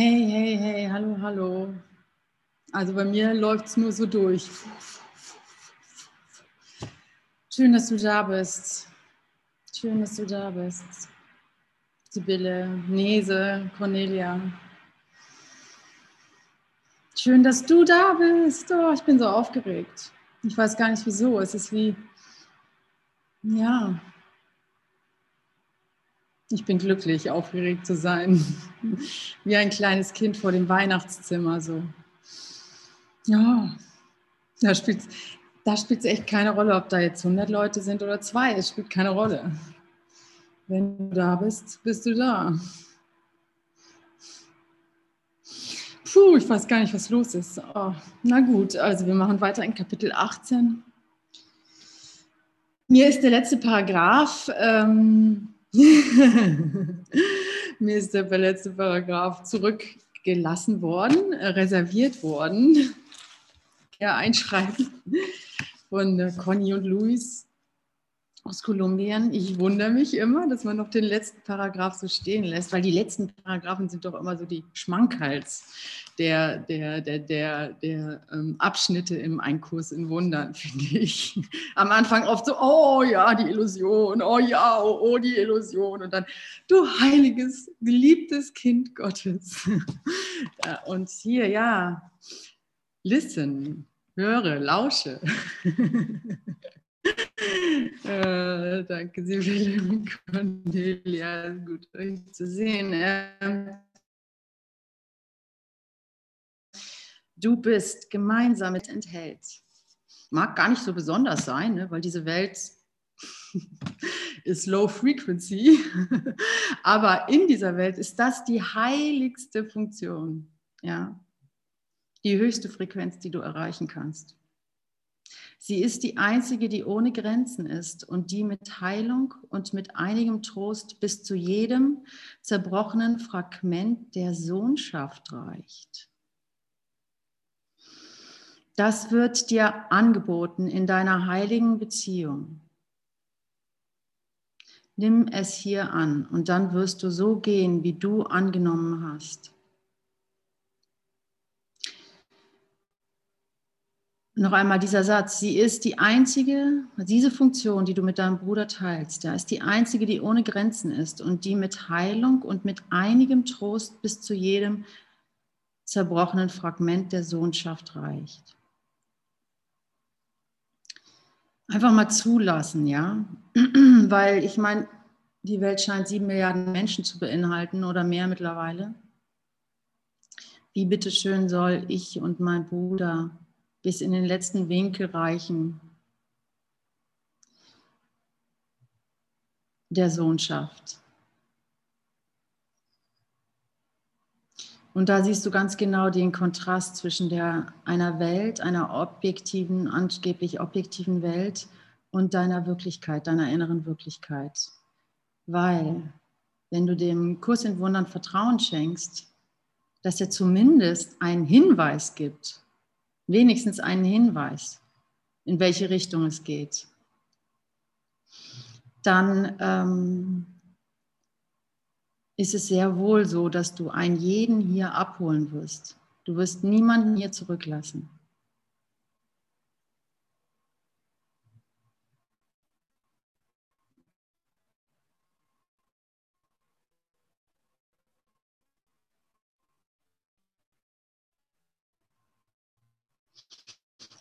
Hey, hey, hey, hallo, hallo. Also bei mir läuft es nur so durch. Schön, dass du da bist. Schön, dass du da bist. Sibylle, Nese, Cornelia. Schön, dass du da bist. Oh, ich bin so aufgeregt. Ich weiß gar nicht wieso. Es ist wie, ja, ich bin glücklich, aufgeregt zu sein. Wie ein kleines Kind vor dem Weihnachtszimmer. So. Ja, da spielt es da spielt's echt keine Rolle, ob da jetzt 100 Leute sind oder zwei. Es spielt keine Rolle. Wenn du da bist, bist du da. Puh, ich weiß gar nicht, was los ist. Oh, na gut, also wir machen weiter in Kapitel 18. Mir ist der letzte Paragraph. Ähm, Mir ist der letzte Paragraph zurückgelassen worden, äh, reserviert worden. Ja, einschreiben von äh, Conny und Luis aus Kolumbien. Ich wundere mich immer, dass man noch den letzten Paragraph so stehen lässt, weil die letzten Paragraphen sind doch immer so die Schmankhals der, der, der, der, der ähm, Abschnitte im Einkurs in Wundern, finde ich. Am Anfang oft so, oh ja, die Illusion, oh ja, oh, oh die Illusion. Und dann, du heiliges, geliebtes Kind Gottes. Und hier, ja, listen, höre, lausche. äh, danke, Sibylle und Cornelia. Gut, euch zu sehen. Ähm, du bist gemeinsam mit enthält. Mag gar nicht so besonders sein, ne, weil diese Welt ist Low Frequency. Aber in dieser Welt ist das die heiligste Funktion. Ja, die höchste Frequenz, die du erreichen kannst. Sie ist die einzige, die ohne Grenzen ist und die mit Heilung und mit einigem Trost bis zu jedem zerbrochenen Fragment der Sohnschaft reicht. Das wird dir angeboten in deiner heiligen Beziehung. Nimm es hier an und dann wirst du so gehen, wie du angenommen hast. noch einmal dieser Satz, sie ist die einzige, diese Funktion, die du mit deinem Bruder teilst, ja, ist die einzige, die ohne Grenzen ist und die mit Heilung und mit einigem Trost bis zu jedem zerbrochenen Fragment der Sohnschaft reicht. Einfach mal zulassen, ja, weil ich meine, die Welt scheint sieben Milliarden Menschen zu beinhalten oder mehr mittlerweile. Wie bitteschön soll ich und mein Bruder bis in den letzten Winkel reichen der Sohnschaft. Und da siehst du ganz genau den Kontrast zwischen der, einer Welt, einer objektiven, angeblich objektiven Welt und deiner Wirklichkeit, deiner inneren Wirklichkeit. Weil, wenn du dem Kurs in Wundern Vertrauen schenkst, dass er zumindest einen Hinweis gibt wenigstens einen Hinweis, in welche Richtung es geht, dann ähm, ist es sehr wohl so, dass du einen jeden hier abholen wirst. Du wirst niemanden hier zurücklassen.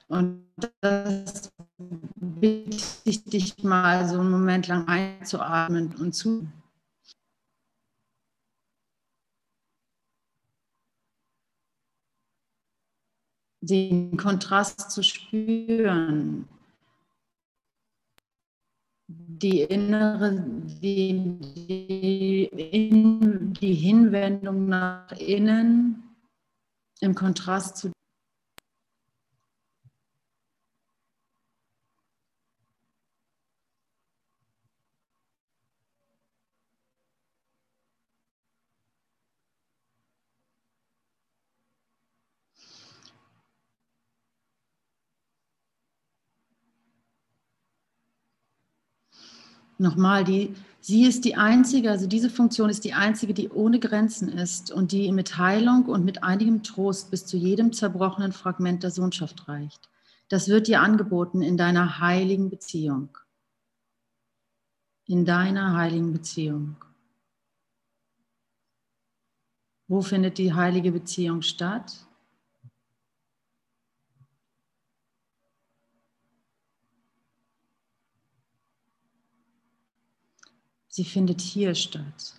Und das bitte ich dich mal so einen Moment lang einzuatmen und zu. Den Kontrast zu spüren, die innere, die, die, in, die Hinwendung nach innen im Kontrast zu Nochmal, die Sie ist die einzige, also diese Funktion ist die einzige, die ohne Grenzen ist und die mit Heilung und mit einigem Trost bis zu jedem zerbrochenen Fragment der Sohnschaft reicht. Das wird dir angeboten in deiner heiligen Beziehung. In deiner heiligen Beziehung. Wo findet die heilige Beziehung statt? Sie findet hier statt.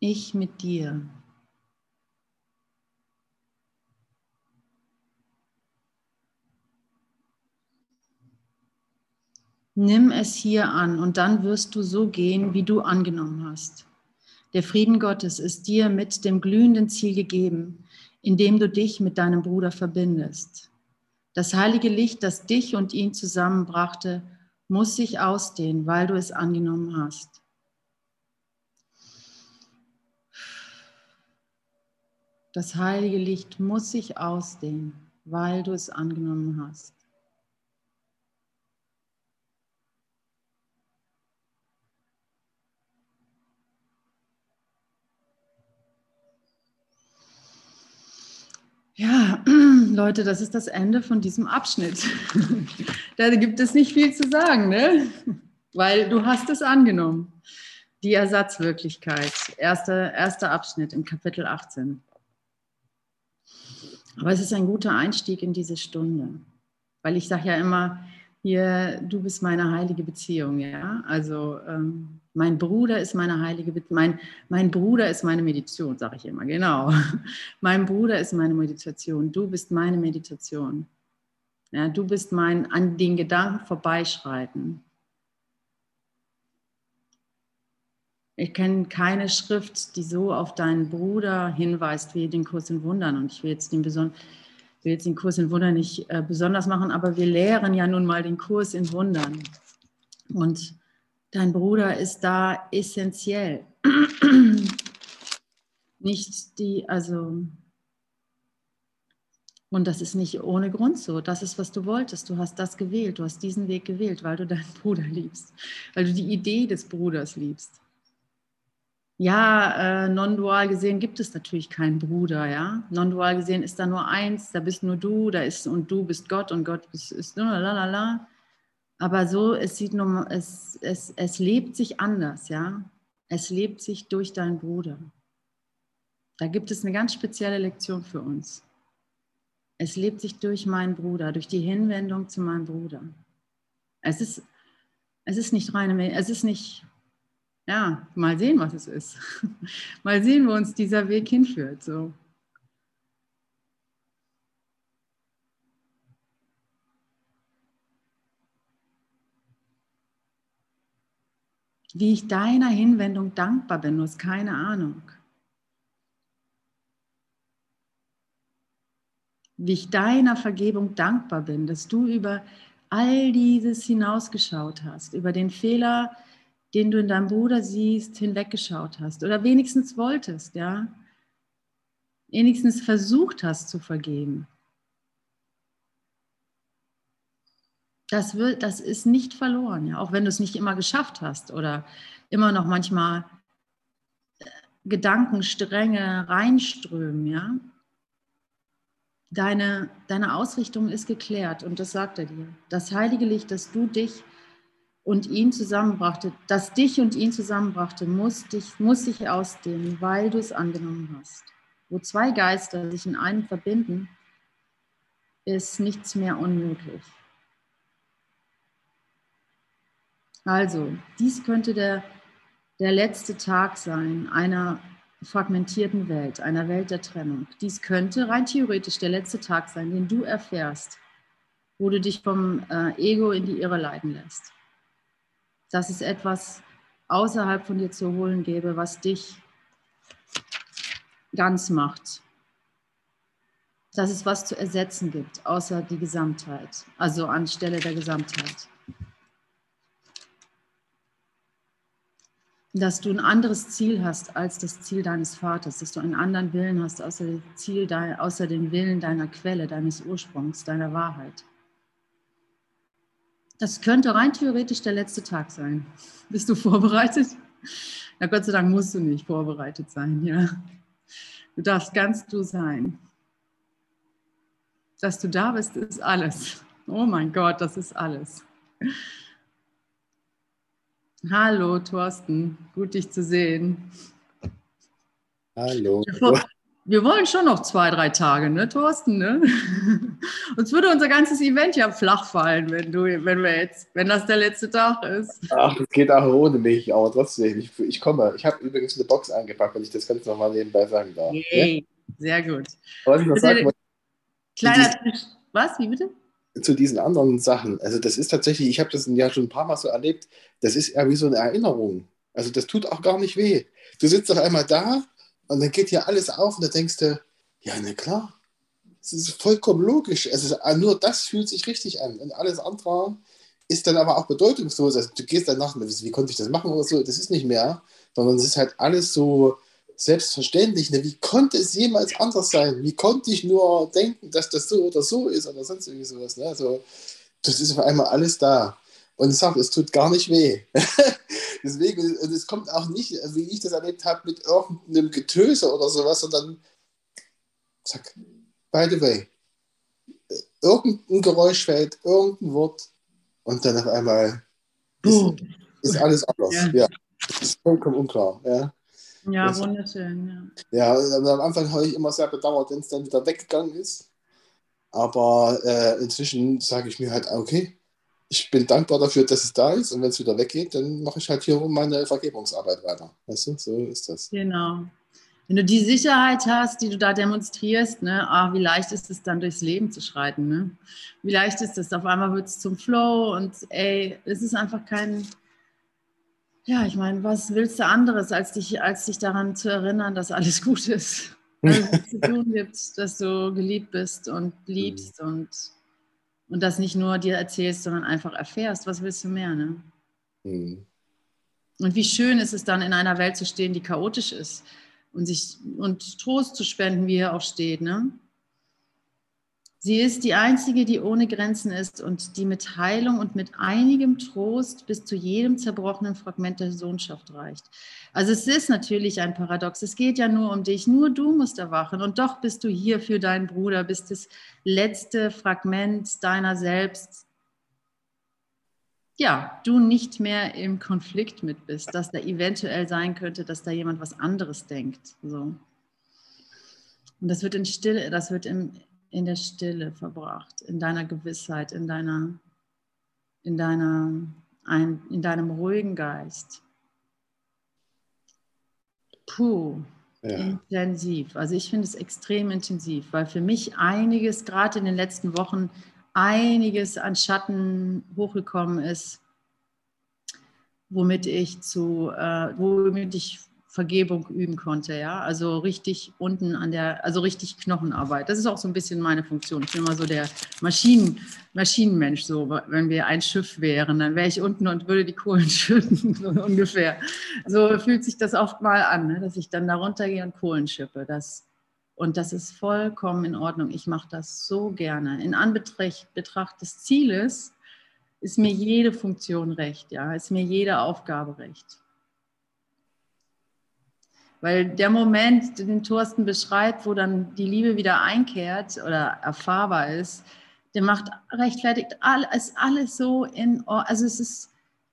Ich mit dir. Nimm es hier an und dann wirst du so gehen, wie du angenommen hast. Der Frieden Gottes ist dir mit dem glühenden Ziel gegeben, indem du dich mit deinem Bruder verbindest. Das heilige Licht, das dich und ihn zusammenbrachte, muss sich ausdehnen, weil du es angenommen hast. Das heilige Licht muss sich ausdehnen, weil du es angenommen hast. Ja, Leute, das ist das Ende von diesem Abschnitt. da gibt es nicht viel zu sagen, ne? weil du hast es angenommen. Die Ersatzwirklichkeit, erster, erster Abschnitt im Kapitel 18. Aber es ist ein guter Einstieg in diese Stunde, weil ich sage ja immer, hier, du bist meine heilige Beziehung, ja. Also ähm, mein Bruder ist meine heilige Beziehung, mein, mein Bruder ist meine Meditation, sage ich immer, genau. mein Bruder ist meine Meditation, du bist meine Meditation. Ja, du bist mein an den Gedanken vorbeischreiten. Ich kenne keine Schrift, die so auf deinen Bruder hinweist wie den Kurs in Wundern. Und ich will jetzt den besonderen will jetzt den Kurs in Wundern nicht äh, besonders machen, aber wir lehren ja nun mal den Kurs in Wundern. Und dein Bruder ist da essentiell. nicht die, also, und das ist nicht ohne Grund so. Das ist, was du wolltest. Du hast das gewählt. Du hast diesen Weg gewählt, weil du deinen Bruder liebst, weil du die Idee des Bruders liebst ja, äh, non-dual gesehen gibt es natürlich keinen Bruder, ja. Non-dual gesehen ist da nur eins, da bist nur du, da ist und du bist Gott und Gott ist, ist la Aber so, es sieht nur, es, es, es lebt sich anders, ja. Es lebt sich durch deinen Bruder. Da gibt es eine ganz spezielle Lektion für uns. Es lebt sich durch meinen Bruder, durch die Hinwendung zu meinem Bruder. Es ist, es ist nicht reine, es ist nicht ja, mal sehen, was es ist. mal sehen, wo uns dieser Weg hinführt. So. Wie ich deiner Hinwendung dankbar bin, du hast keine Ahnung. Wie ich deiner Vergebung dankbar bin, dass du über all dieses hinausgeschaut hast, über den Fehler, den du in deinem Bruder siehst, hinweggeschaut hast oder wenigstens wolltest, ja, wenigstens versucht hast zu vergeben. Das, wird, das ist nicht verloren, ja, auch wenn du es nicht immer geschafft hast oder immer noch manchmal äh, Gedankenstränge reinströmen, ja. Deine, deine Ausrichtung ist geklärt und das sagt er dir. Das heilige Licht, das du dich und ihn zusammenbrachte, das dich und ihn zusammenbrachte, muss, dich, muss sich ausdehnen, weil du es angenommen hast. Wo zwei Geister sich in einem verbinden, ist nichts mehr unmöglich. Also, dies könnte der, der letzte Tag sein einer fragmentierten Welt, einer Welt der Trennung. Dies könnte rein theoretisch der letzte Tag sein, den du erfährst, wo du dich vom äh, Ego in die Irre leiten lässt dass es etwas außerhalb von dir zu holen gäbe, was dich ganz macht. Dass es was zu ersetzen gibt, außer die Gesamtheit, also anstelle der Gesamtheit. dass du ein anderes Ziel hast als das Ziel deines Vaters, dass du einen anderen Willen hast außer, Ziel, außer den Willen deiner Quelle, deines Ursprungs, deiner Wahrheit. Das könnte rein theoretisch der letzte Tag sein. Bist du vorbereitet? Na Gott sei Dank musst du nicht vorbereitet sein, ja. Du darfst ganz du sein. Dass du da bist, ist alles. Oh mein Gott, das ist alles. Hallo, Thorsten. Gut, dich zu sehen. Hallo. Wir wollen schon noch zwei, drei Tage, ne, Thorsten? Ne? Uns würde unser ganzes Event ja flach fallen, wenn du, wenn wir jetzt, wenn das der letzte Tag ist. Ach, das geht auch ohne mich, aber trotzdem, ich, ich komme. Ich habe übrigens eine Box eingepackt, wenn ich das ganz nochmal nebenbei sagen darf. Yay, ja? sehr gut. Was ich noch sagen wollte, Kleiner Tisch. Was? Wie bitte? zu diesen anderen Sachen. Also das ist tatsächlich, ich habe das ja schon ein paar Mal so erlebt, das ist ja wie so eine Erinnerung. Also das tut auch gar nicht weh. Du sitzt auf einmal da und dann geht hier alles auf und da denkst du, ja, na klar, es ist vollkommen logisch. Also nur das fühlt sich richtig an und alles andere ist dann aber auch bedeutungslos. Also du gehst danach, wie konnte ich das machen oder so, das ist nicht mehr, sondern es ist halt alles so, selbstverständlich. Ne? Wie konnte es jemals anders sein? Wie konnte ich nur denken, dass das so oder so ist oder sonst irgendwie sowas? Ne? Also, das ist auf einmal alles da. Und ich sage, es tut gar nicht weh. Deswegen, und es kommt auch nicht, wie ich das erlebt habe, mit irgendeinem Getöse oder sowas, sondern zack, by the way. Irgendein Geräusch fällt, irgendein Wort und dann auf einmal ist, ist alles anders. Ja. ja. Ist vollkommen unklar. Ja. Ja, das, wunderschön. Ja, ja am Anfang habe ich immer sehr bedauert, wenn es dann wieder weggegangen ist. Aber äh, inzwischen sage ich mir halt, okay, ich bin dankbar dafür, dass es da ist. Und wenn es wieder weggeht, dann mache ich halt hier meine Vergebungsarbeit weiter. Weißt du, so ist das. Genau. Wenn du die Sicherheit hast, die du da demonstrierst, ne, ach, wie leicht ist es dann durchs Leben zu schreiten, ne? Wie leicht ist es, auf einmal wird es zum Flow und ey, es ist einfach kein, ja, ich meine, was willst du anderes, als dich, als dich daran zu erinnern, dass alles gut ist? Dass es zu tun gibt, dass du geliebt bist und liebst mhm. und, und das nicht nur dir erzählst, sondern einfach erfährst. Was willst du mehr? Ne? Mhm. Und wie schön ist es dann, in einer Welt zu stehen, die chaotisch ist und, sich, und Trost zu spenden, wie er auch steht. Ne? Sie ist die einzige, die ohne Grenzen ist und die mit Heilung und mit einigem Trost bis zu jedem zerbrochenen Fragment der Sohnschaft reicht. Also es ist natürlich ein Paradox. Es geht ja nur um dich. Nur du musst erwachen. Und doch bist du hier für deinen Bruder, bist das letzte Fragment deiner selbst. Ja, du nicht mehr im Konflikt mit bist, dass da eventuell sein könnte, dass da jemand was anderes denkt. So. Und das wird in Stille, das wird im, in der Stille verbracht, in deiner Gewissheit, in deiner, in deiner, ein, in deinem ruhigen Geist. Puh, ja. intensiv. Also ich finde es extrem intensiv, weil für mich einiges, gerade in den letzten Wochen, einiges an Schatten hochgekommen ist, womit ich zu, äh, womit ich Vergebung üben konnte, ja. Also richtig unten an der, also richtig Knochenarbeit. Das ist auch so ein bisschen meine Funktion. Ich bin immer so der Maschinen, Maschinenmensch, so, wenn wir ein Schiff wären, dann wäre ich unten und würde die Kohlen schütten, so ungefähr. So fühlt sich das oft mal an, ne? dass ich dann da runtergehe und Kohlen schippe. Das, und das ist vollkommen in Ordnung. Ich mache das so gerne. In Anbetracht Betracht des Zieles ist mir jede Funktion recht, ja, ist mir jede Aufgabe recht. Weil der Moment, den Thorsten beschreibt, wo dann die Liebe wieder einkehrt oder erfahrbar ist, der macht rechtfertigt alles, alles so in, also es ist,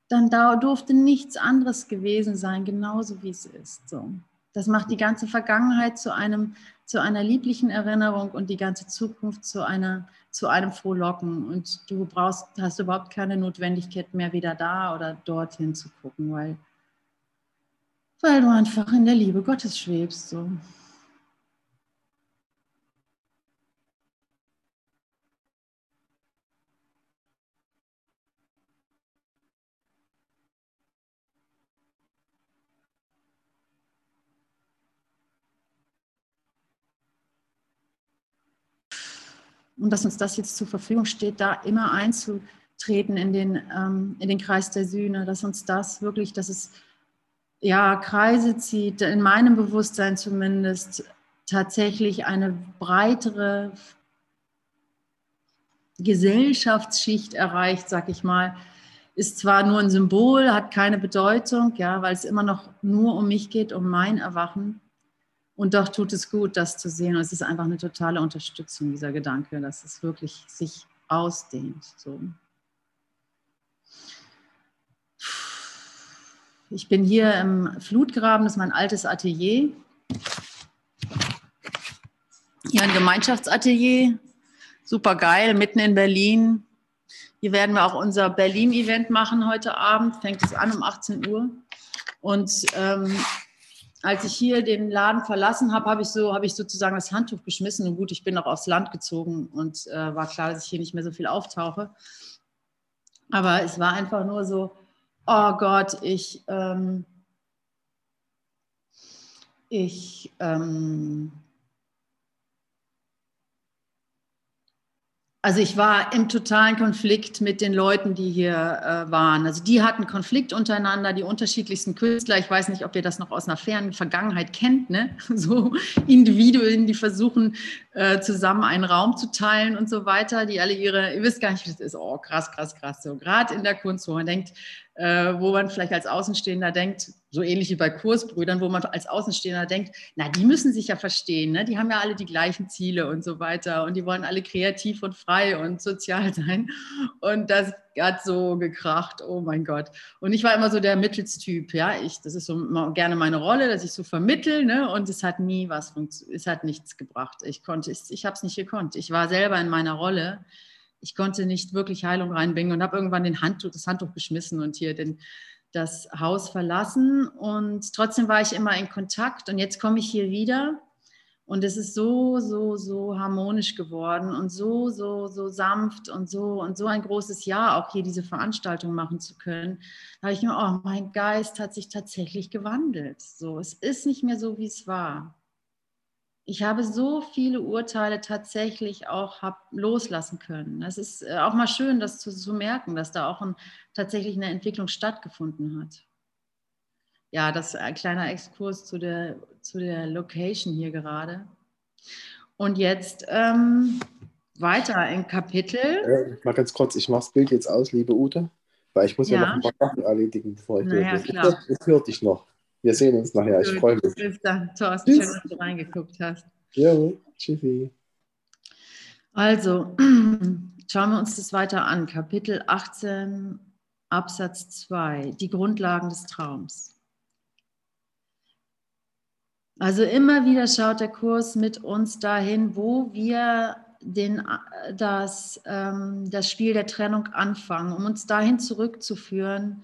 dann da durfte nichts anderes gewesen sein, genauso wie es ist. So. Das macht die ganze Vergangenheit zu einem, zu einer lieblichen Erinnerung und die ganze Zukunft zu einer, zu einem Frohlocken. Und du brauchst, hast überhaupt keine Notwendigkeit mehr wieder da oder dorthin zu gucken, weil weil du einfach in der Liebe Gottes schwebst. So. Und dass uns das jetzt zur Verfügung steht, da immer einzutreten in den, ähm, in den Kreis der Sühne, dass uns das wirklich, dass es ja, Kreise zieht, in meinem Bewusstsein zumindest, tatsächlich eine breitere Gesellschaftsschicht erreicht, sag ich mal, ist zwar nur ein Symbol, hat keine Bedeutung, ja, weil es immer noch nur um mich geht, um mein Erwachen. Und doch tut es gut, das zu sehen. Und es ist einfach eine totale Unterstützung, dieser Gedanke, dass es wirklich sich ausdehnt. So. Ich bin hier im Flutgraben, das ist mein altes Atelier. Hier ein Gemeinschaftsatelier, super geil, mitten in Berlin. Hier werden wir auch unser Berlin-Event machen heute Abend, fängt es an um 18 Uhr. Und ähm, als ich hier den Laden verlassen habe, habe ich, so, hab ich sozusagen das Handtuch geschmissen. Und gut, ich bin auch aufs Land gezogen und äh, war klar, dass ich hier nicht mehr so viel auftauche. Aber es war einfach nur so, oh Gott, ich, ähm, ich, ähm, Also ich war im totalen Konflikt mit den Leuten, die hier äh, waren. Also die hatten Konflikt untereinander, die unterschiedlichsten Künstler. Ich weiß nicht, ob ihr das noch aus einer fernen Vergangenheit kennt, ne? So Individuen, die versuchen, äh, zusammen einen Raum zu teilen und so weiter, die alle ihre, ihr wisst gar nicht, wie das ist. Oh, krass, krass, krass. So, gerade in der Kunst, wo man denkt, äh, wo man vielleicht als Außenstehender denkt, so ähnlich wie bei Kursbrüdern, wo man als Außenstehender denkt, na, die müssen sich ja verstehen, ne? die haben ja alle die gleichen Ziele und so weiter und die wollen alle kreativ und frei und sozial sein. Und das hat so gekracht, oh mein Gott. Und ich war immer so der Mittelstyp, ja, ich, das ist so gerne meine Rolle, dass ich so vermittel, ne? und es hat nie was, es hat nichts gebracht. Ich konnte, ich, ich habe es nicht gekonnt. Ich war selber in meiner Rolle ich konnte nicht wirklich Heilung reinbringen und habe irgendwann den Handtuch, das Handtuch geschmissen und hier den, das Haus verlassen. Und trotzdem war ich immer in Kontakt. Und jetzt komme ich hier wieder. Und es ist so, so, so harmonisch geworden und so, so, so sanft und so und so ein großes Jahr auch hier diese Veranstaltung machen zu können. Da habe ich mir, oh, mein Geist hat sich tatsächlich gewandelt. So, es ist nicht mehr so, wie es war ich habe so viele Urteile tatsächlich auch loslassen können. Es ist äh, auch mal schön, das zu, zu merken, dass da auch ein, tatsächlich eine Entwicklung stattgefunden hat. Ja, das ist ein kleiner Exkurs zu der, zu der Location hier gerade. Und jetzt ähm, weiter im Kapitel. Äh, mal ganz kurz, ich mache das Bild jetzt aus, liebe Ute, weil ich muss ja, ja noch ein paar Sachen erledigen, bevor ich naja, gehe. Ich höre dich noch. Wir sehen uns nachher. Ich freue mich. Bis dann, Thorsten. Schön, dass du reingeguckt hast. Ja, tschüssi. Also, schauen wir uns das weiter an. Kapitel 18, Absatz 2, die Grundlagen des Traums. Also immer wieder schaut der Kurs mit uns dahin, wo wir den, das, ähm, das Spiel der Trennung anfangen, um uns dahin zurückzuführen,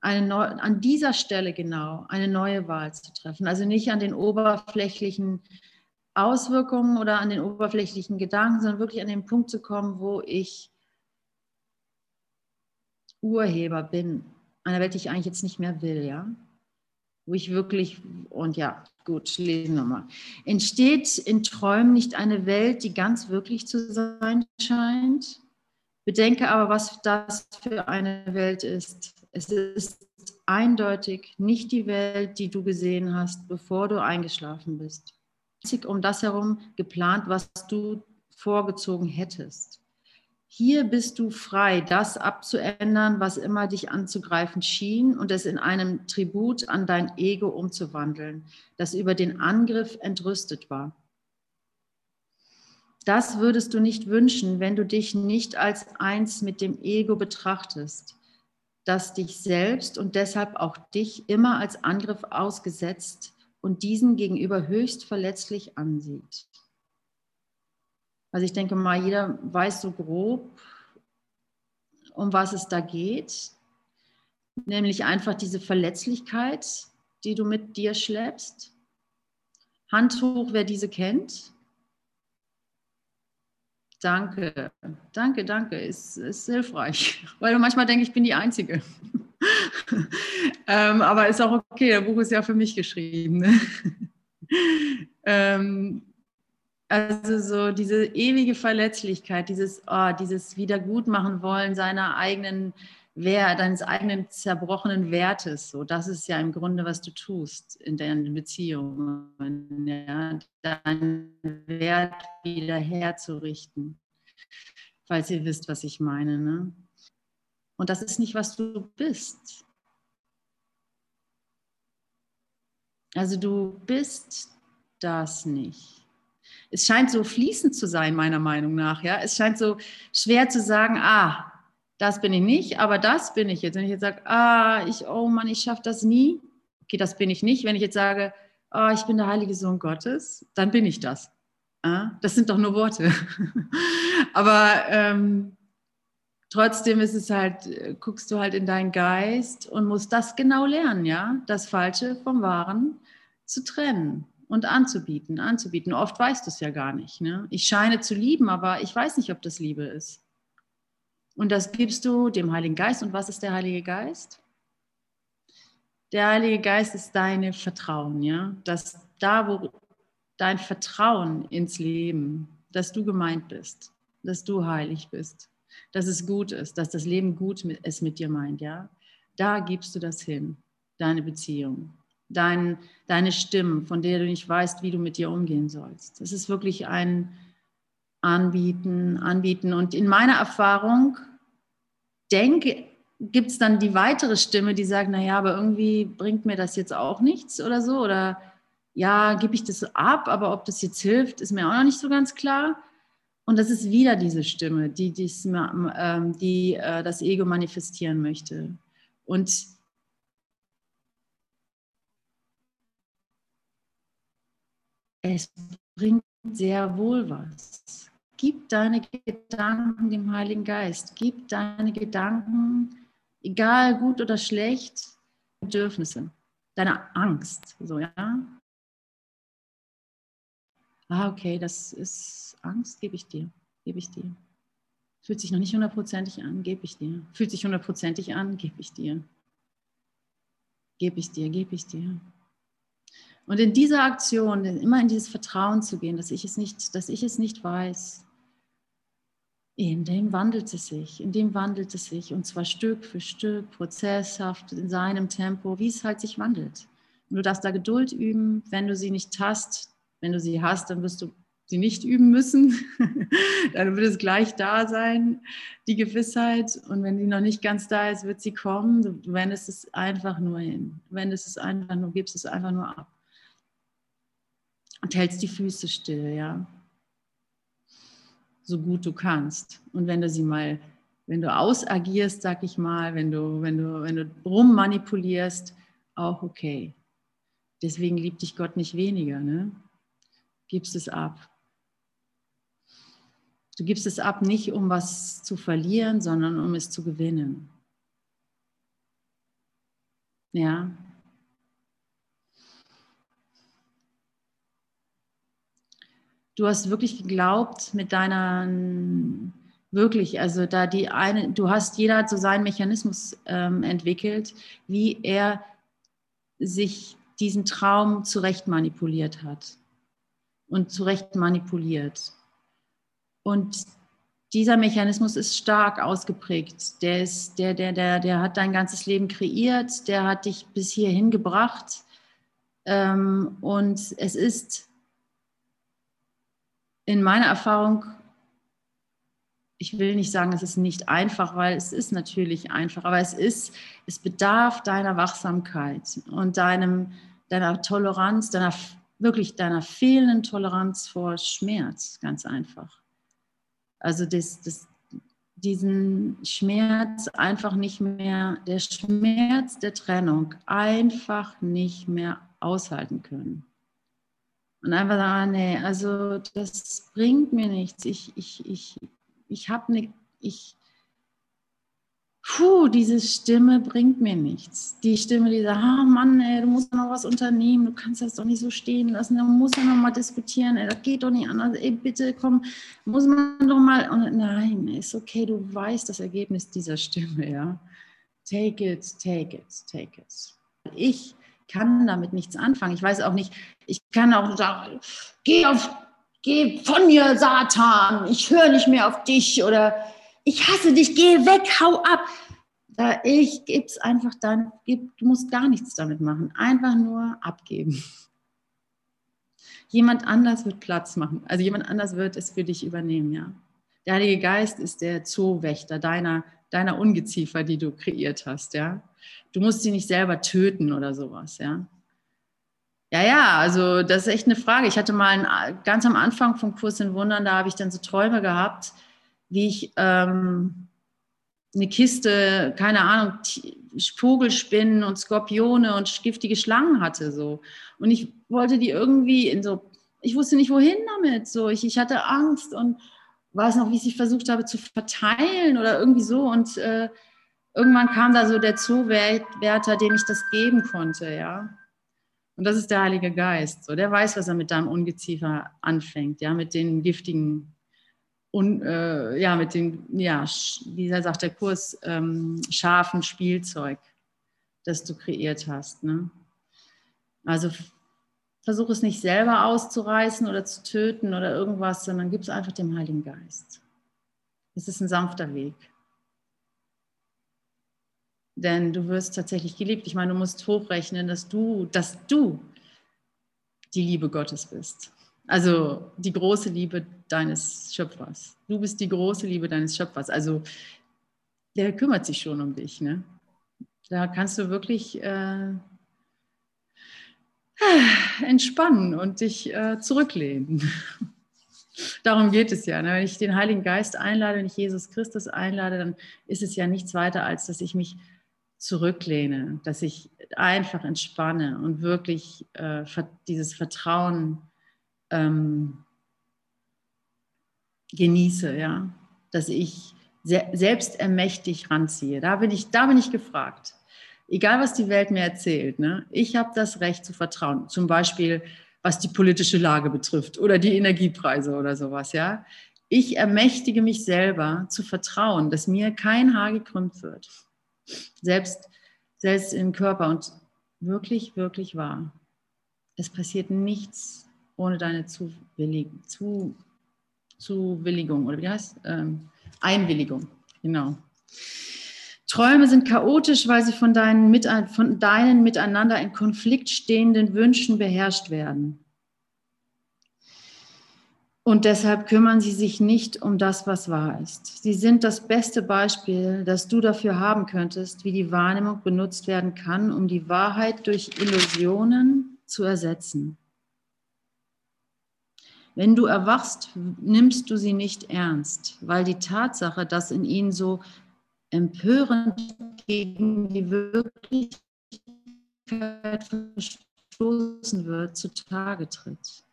eine neu, an dieser Stelle genau eine neue Wahl zu treffen. Also nicht an den oberflächlichen Auswirkungen oder an den oberflächlichen Gedanken, sondern wirklich an den Punkt zu kommen, wo ich Urheber bin, einer Welt, die ich eigentlich jetzt nicht mehr will, ja. Wo ich wirklich, und ja, gut, lesen wir mal. Entsteht in Träumen nicht eine Welt, die ganz wirklich zu sein scheint? Bedenke aber, was das für eine Welt ist. Es ist eindeutig nicht die Welt, die du gesehen hast, bevor du eingeschlafen bist. Um das herum geplant, was du vorgezogen hättest. Hier bist du frei, das abzuändern, was immer dich anzugreifen schien und es in einem Tribut an dein Ego umzuwandeln, das über den Angriff entrüstet war. Das würdest du nicht wünschen, wenn du dich nicht als eins mit dem Ego betrachtest das dich selbst und deshalb auch dich immer als Angriff ausgesetzt und diesen gegenüber höchst verletzlich ansieht. Also ich denke mal, jeder weiß so grob, um was es da geht, nämlich einfach diese Verletzlichkeit, die du mit dir schleppst. Hand hoch, wer diese kennt. Danke, danke, danke. Ist, ist hilfreich, weil manchmal denke ich, bin die Einzige. ähm, aber ist auch okay, das Buch ist ja für mich geschrieben. Ne? ähm, Also so diese ewige Verletzlichkeit, dieses, oh, dieses Wiedergutmachen wollen seiner eigenen Wert, deines eigenen zerbrochenen Wertes. So, das ist ja im Grunde, was du tust in deinen Beziehungen, ja, deinen Wert wieder herzurichten, falls ihr wisst, was ich meine. Ne? Und das ist nicht, was du bist. Also du bist das nicht es scheint so fließend zu sein, meiner Meinung nach. Ja? Es scheint so schwer zu sagen, ah, das bin ich nicht, aber das bin ich jetzt. Wenn ich jetzt sage, ah, ich, oh Mann, ich schaffe das nie, okay, das bin ich nicht. Wenn ich jetzt sage, oh, ich bin der heilige Sohn Gottes, dann bin ich das. Ah, das sind doch nur Worte. aber ähm, trotzdem ist es halt, guckst du halt in deinen Geist und musst das genau lernen, ja, das Falsche vom Wahren zu trennen und anzubieten, anzubieten. Oft weißt du es ja gar nicht. Ne? Ich scheine zu lieben, aber ich weiß nicht, ob das Liebe ist. Und das gibst du dem Heiligen Geist. Und was ist der Heilige Geist? Der Heilige Geist ist deine Vertrauen, ja, dass da, wo dein Vertrauen ins Leben, dass du gemeint bist, dass du heilig bist, dass es gut ist, dass das Leben gut es mit dir meint, ja, da gibst du das hin, deine Beziehung dein, deine Stimmen, von der du nicht weißt, wie du mit dir umgehen sollst. Das ist wirklich ein Anbieten, Anbieten. Und in meiner Erfahrung denke, gibt es dann die weitere Stimme, die sagt, naja, aber irgendwie bringt mir das jetzt auch nichts oder so. Oder ja, gebe ich das ab, aber ob das jetzt hilft, ist mir auch noch nicht so ganz klar. Und das ist wieder diese Stimme, die, die, ähm, die äh, das Ego manifestieren möchte. Und es bringt sehr wohl was. Gib deine Gedanken dem Heiligen Geist. Gib deine Gedanken, egal gut oder schlecht, Bedürfnisse, deine Angst. So, ja. Ah, okay, das ist Angst, gebe ich dir. Gebe ich dir. Fühlt sich noch nicht hundertprozentig an, gebe ich dir. Fühlt sich hundertprozentig an, gebe ich dir. Gebe ich dir, gebe ich dir. Und in dieser Aktion immer in dieses Vertrauen zu gehen, dass ich es nicht, dass ich es nicht weiß, in dem wandelt es sich, in dem wandelt es sich und zwar Stück für Stück, prozesshaft, in seinem Tempo, wie es halt sich wandelt. Und du darfst da Geduld üben, wenn du sie nicht hast, wenn du sie hast, dann wirst du sie nicht üben müssen, dann wird es gleich da sein, die Gewissheit. Und wenn die noch nicht ganz da ist, wird sie kommen. Du wendest es einfach nur hin. Du wendest es einfach nur, gibst es einfach nur ab und hältst die Füße still, ja. So gut du kannst. Und wenn du sie mal, wenn du ausagierst, sag ich mal, wenn du, wenn du, wenn du rummanipulierst, auch okay. Deswegen liebt dich Gott nicht weniger, ne? Gibst es ab. Du gibst es ab nicht, um was zu verlieren, sondern um es zu gewinnen. Ja, du hast wirklich geglaubt mit deiner, wirklich, also da die eine, du hast, jeder hat so seinen Mechanismus ähm, entwickelt, wie er sich diesen Traum zurecht manipuliert hat und zurecht manipuliert. Und dieser Mechanismus ist stark ausgeprägt. Der, ist, der, der, der, der hat dein ganzes Leben kreiert, der hat dich bis hierhin gebracht. Ähm, und es ist in meiner Erfahrung, ich will nicht sagen, es ist nicht einfach, weil es ist natürlich einfach, aber es ist, es bedarf deiner Wachsamkeit und deinem, deiner Toleranz, deiner wirklich deiner fehlenden Toleranz vor Schmerz, ganz einfach. Also das, das, diesen Schmerz einfach nicht mehr, der Schmerz der Trennung einfach nicht mehr aushalten können. Und einfach sagen, ah, nee, also das bringt mir nichts. Ich, ich, ich, ich habe eine, ich, puh, diese Stimme bringt mir nichts. Die Stimme, die sagt, ah Mann, ey, du musst noch was unternehmen, du kannst das doch nicht so stehen lassen, du musst ja noch mal diskutieren, ey, das geht doch nicht anders, ey, bitte komm, muss man doch mal, und nein, ist okay, du weißt das Ergebnis dieser Stimme, ja. Take it, take it, take it. Ich kann damit nichts anfangen. Ich weiß auch nicht, ich kann auch sagen, geh auf geh von mir, Satan, ich höre nicht mehr auf dich oder ich hasse dich, geh weg, hau ab. Da ich gib's einfach dann, gib, du musst gar nichts damit machen, einfach nur abgeben. Jemand anders wird Platz machen, also jemand anders wird es für dich übernehmen, ja. Der Heilige Geist ist der Zoowächter deiner, deiner Ungeziefer, die du kreiert hast, ja. Du musst sie nicht selber töten oder sowas, ja. Ja, ja, also das ist echt eine Frage. Ich hatte mal ein, ganz am Anfang vom Kurs in Wundern, da habe ich dann so Träume gehabt, wie ich ähm, eine Kiste, keine Ahnung, Vogelspinnen und Skorpione und giftige Schlangen hatte so. Und ich wollte die irgendwie in so, ich wusste nicht wohin damit. So, ich, ich hatte Angst und weiß noch, wie ich sie versucht habe zu verteilen oder irgendwie so. Und äh, irgendwann kam da so der Zoowärter, dem ich das geben konnte, ja. Und das ist der Heilige Geist. So, der weiß, was er mit deinem Ungeziefer anfängt, ja, mit den giftigen, un, äh, ja, mit den, ja, wie sagt der Kurs, ähm, scharfen Spielzeug, das du kreiert hast. Ne? Also versuch es nicht selber auszureißen oder zu töten oder irgendwas, sondern gib es einfach dem Heiligen Geist. Es ist ein sanfter Weg. Denn du wirst tatsächlich geliebt. Ich meine, du musst hochrechnen, dass du, dass du die Liebe Gottes bist. Also die große Liebe deines Schöpfers. Du bist die große Liebe deines Schöpfers. Also der kümmert sich schon um dich. Ne? Da kannst du wirklich äh, entspannen und dich äh, zurücklehnen. Darum geht es ja. Ne? Wenn ich den Heiligen Geist einlade, wenn ich Jesus Christus einlade, dann ist es ja nichts weiter, als dass ich mich zurücklehne, dass ich einfach entspanne und wirklich äh, dieses Vertrauen ähm, genieße, ja, dass ich se selbst ermächtig ranziehe. Da bin ich, da bin ich gefragt. Egal, was die Welt mir erzählt, ne? ich habe das Recht zu vertrauen. Zum Beispiel, was die politische Lage betrifft oder die Energiepreise oder sowas, ja. Ich ermächtige mich selber zu vertrauen, dass mir kein Haar gekrümmt wird selbst, selbst im Körper und wirklich, wirklich wahr. Es passiert nichts ohne deine Zuwilligung, zu, Zuwilligung oder wie heißt ähm, Einwilligung. Genau. Träume sind chaotisch, weil sie von deinen, von deinen miteinander in Konflikt stehenden Wünschen beherrscht werden. Und deshalb kümmern sie sich nicht um das, was wahr ist. Sie sind das beste Beispiel, das du dafür haben könntest, wie die Wahrnehmung benutzt werden kann, um die Wahrheit durch Illusionen zu ersetzen. Wenn du erwachst, nimmst du sie nicht ernst, weil die Tatsache, dass in ihnen so empörend gegen die Wirklichkeit verstoßen wird, zutage tritt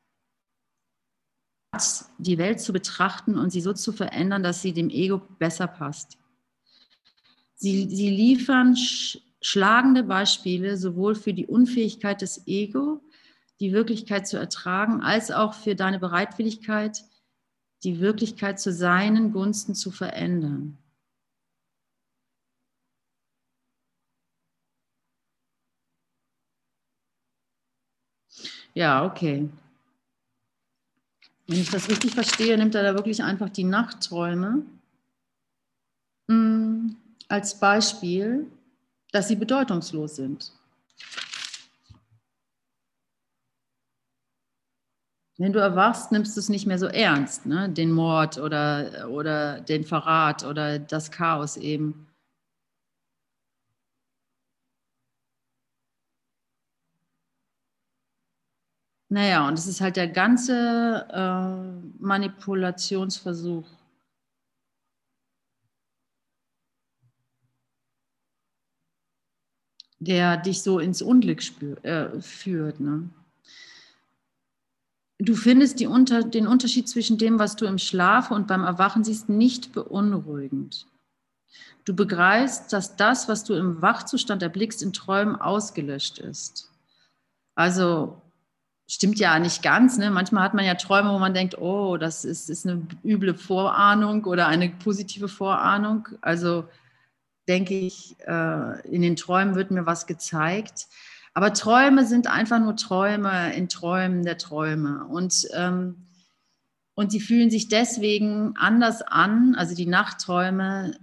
die Welt zu betrachten und sie so zu verändern, dass sie dem Ego besser passt. Sie, sie liefern sch schlagende Beispiele sowohl für die Unfähigkeit des Ego, die Wirklichkeit zu ertragen, als auch für deine Bereitwilligkeit, die Wirklichkeit zu seinen Gunsten zu verändern. Ja, okay. Wenn ich das richtig verstehe, nimmt er da wirklich einfach die Nachtträume mm, als Beispiel, dass sie bedeutungslos sind. Wenn du erwachst, nimmst du es nicht mehr so ernst, ne? den Mord oder, oder den Verrat oder das Chaos eben. Naja, und es ist halt der ganze äh, Manipulationsversuch. der dich so ins Unglück spür, äh, führt. Ne? Du findest unter, den Unterschied zwischen dem, was du im Schlaf und beim Erwachen siehst, nicht beunruhigend. Du begreifst, dass das, was du im Wachzustand erblickst, in Träumen ausgelöscht ist. Also stimmt ja nicht ganz. Ne? Manchmal hat man ja Träume, wo man denkt, oh, das ist, ist eine üble Vorahnung oder eine positive Vorahnung. Also denke ich, äh, in den Träumen wird mir was gezeigt. Aber Träume sind einfach nur Träume in Träumen der Träume. Und ähm, Und sie fühlen sich deswegen anders an, also die Nachtträume,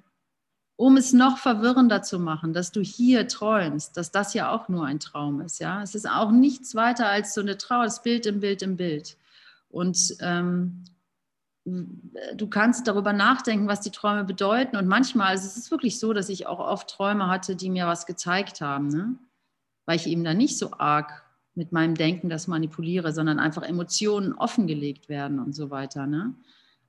um es noch verwirrender zu machen, dass du hier träumst, dass das ja auch nur ein Traum ist. Ja, es ist auch nichts weiter als so eine Trauer, das Bild im Bild im Bild. Und ähm, du kannst darüber nachdenken, was die Träume bedeuten. Und manchmal es ist es wirklich so, dass ich auch oft Träume hatte, die mir was gezeigt haben, ne? weil ich eben da nicht so arg mit meinem Denken das manipuliere, sondern einfach Emotionen offengelegt werden und so weiter. Ne?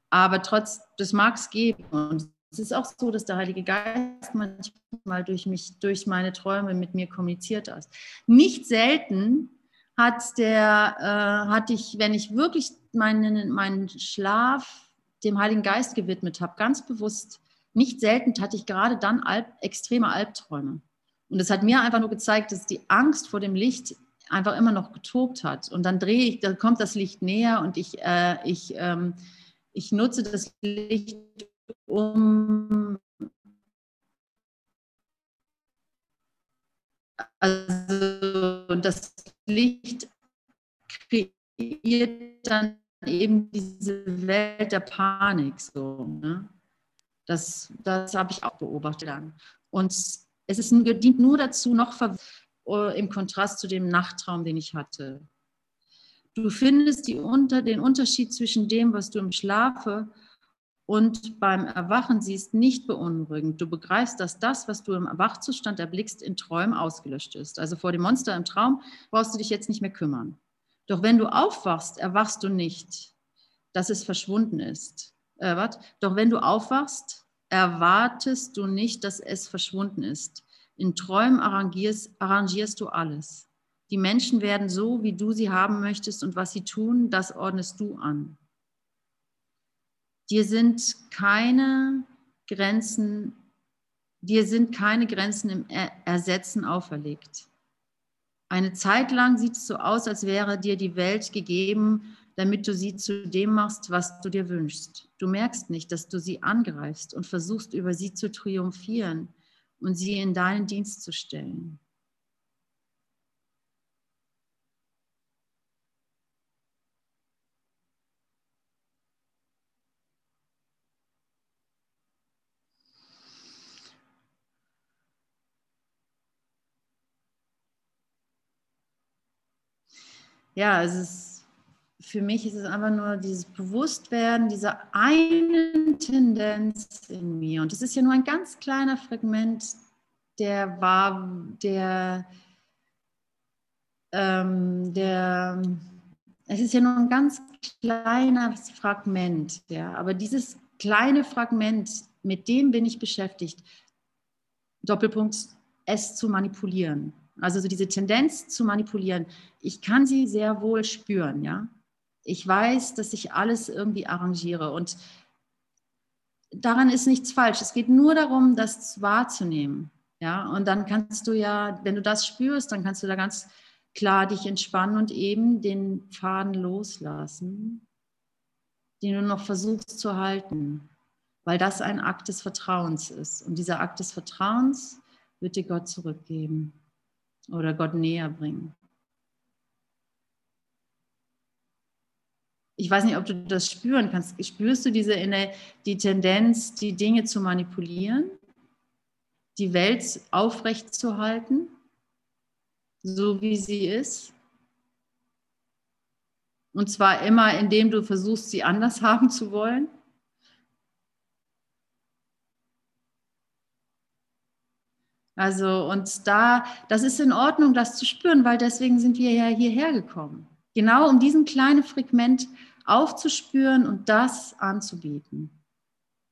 Aber trotz, das mag es geben. Und es ist auch so, dass der Heilige Geist manchmal durch mich, durch meine Träume mit mir kommuniziert hat. Nicht selten hat der, äh, hatte ich, wenn ich wirklich meinen, meinen Schlaf dem Heiligen Geist gewidmet habe, ganz bewusst, nicht selten hatte ich gerade dann Alp, extreme Albträume. Und es hat mir einfach nur gezeigt, dass die Angst vor dem Licht einfach immer noch getobt hat. Und dann drehe ich, dann kommt das Licht näher und ich, äh, ich, ähm, ich nutze das Licht, um also das Licht kreiert dann eben diese Welt der Panik so. Ne? Das, das habe ich auch beobachtet dann. Und es ist, dient nur dazu, noch äh, im Kontrast zu dem Nachttraum, den ich hatte. Du findest die unter, den Unterschied zwischen dem, was du im Schlafe und beim Erwachen siehst, nicht beunruhigend. Du begreifst, dass das, was du im Wachzustand erblickst, in Träumen ausgelöscht ist. Also vor dem Monster im Traum brauchst du dich jetzt nicht mehr kümmern. Doch wenn du aufwachst, erwachst du nicht, dass es verschwunden ist. Äh, wat? Doch wenn du aufwachst, erwartest du nicht, dass es verschwunden ist. In Träumen arrangierst, arrangierst du alles. Die Menschen werden so, wie du sie haben möchtest und was sie tun, das ordnest du an. Dir sind keine Grenzen, dir sind keine Grenzen im Ersetzen auferlegt. Eine Zeit lang sieht es so aus, als wäre dir die Welt gegeben, damit du sie zu dem machst, was du dir wünschst. Du merkst nicht, dass du sie angreifst und versuchst, über sie zu triumphieren und sie in deinen Dienst zu stellen. Ja, es ist, für mich ist es einfach nur dieses Bewusstwerden dieser einen Tendenz in mir. Und es ist ja nur ein ganz kleiner Fragment, der war, der, ähm, der, es ist ja nur ein ganz kleines Fragment, ja, aber dieses kleine Fragment, mit dem bin ich beschäftigt, Doppelpunkt, es zu manipulieren. Also so diese Tendenz zu manipulieren, ich kann sie sehr wohl spüren, ja. Ich weiß, dass ich alles irgendwie arrangiere und daran ist nichts falsch. Es geht nur darum, das wahrzunehmen, ja. Und dann kannst du ja, wenn du das spürst, dann kannst du da ganz klar dich entspannen und eben den Faden loslassen, den du noch versuchst zu halten, weil das ein Akt des Vertrauens ist. Und dieser Akt des Vertrauens wird dir Gott zurückgeben oder Gott näher bringen. Ich weiß nicht, ob du das spüren kannst. Spürst du diese die Tendenz, die Dinge zu manipulieren, die Welt aufrechtzuerhalten, so wie sie ist? Und zwar immer, indem du versuchst, sie anders haben zu wollen? Also, und da, das ist in Ordnung, das zu spüren, weil deswegen sind wir ja hierher gekommen. Genau um diesen kleinen Fragment aufzuspüren und das anzubieten.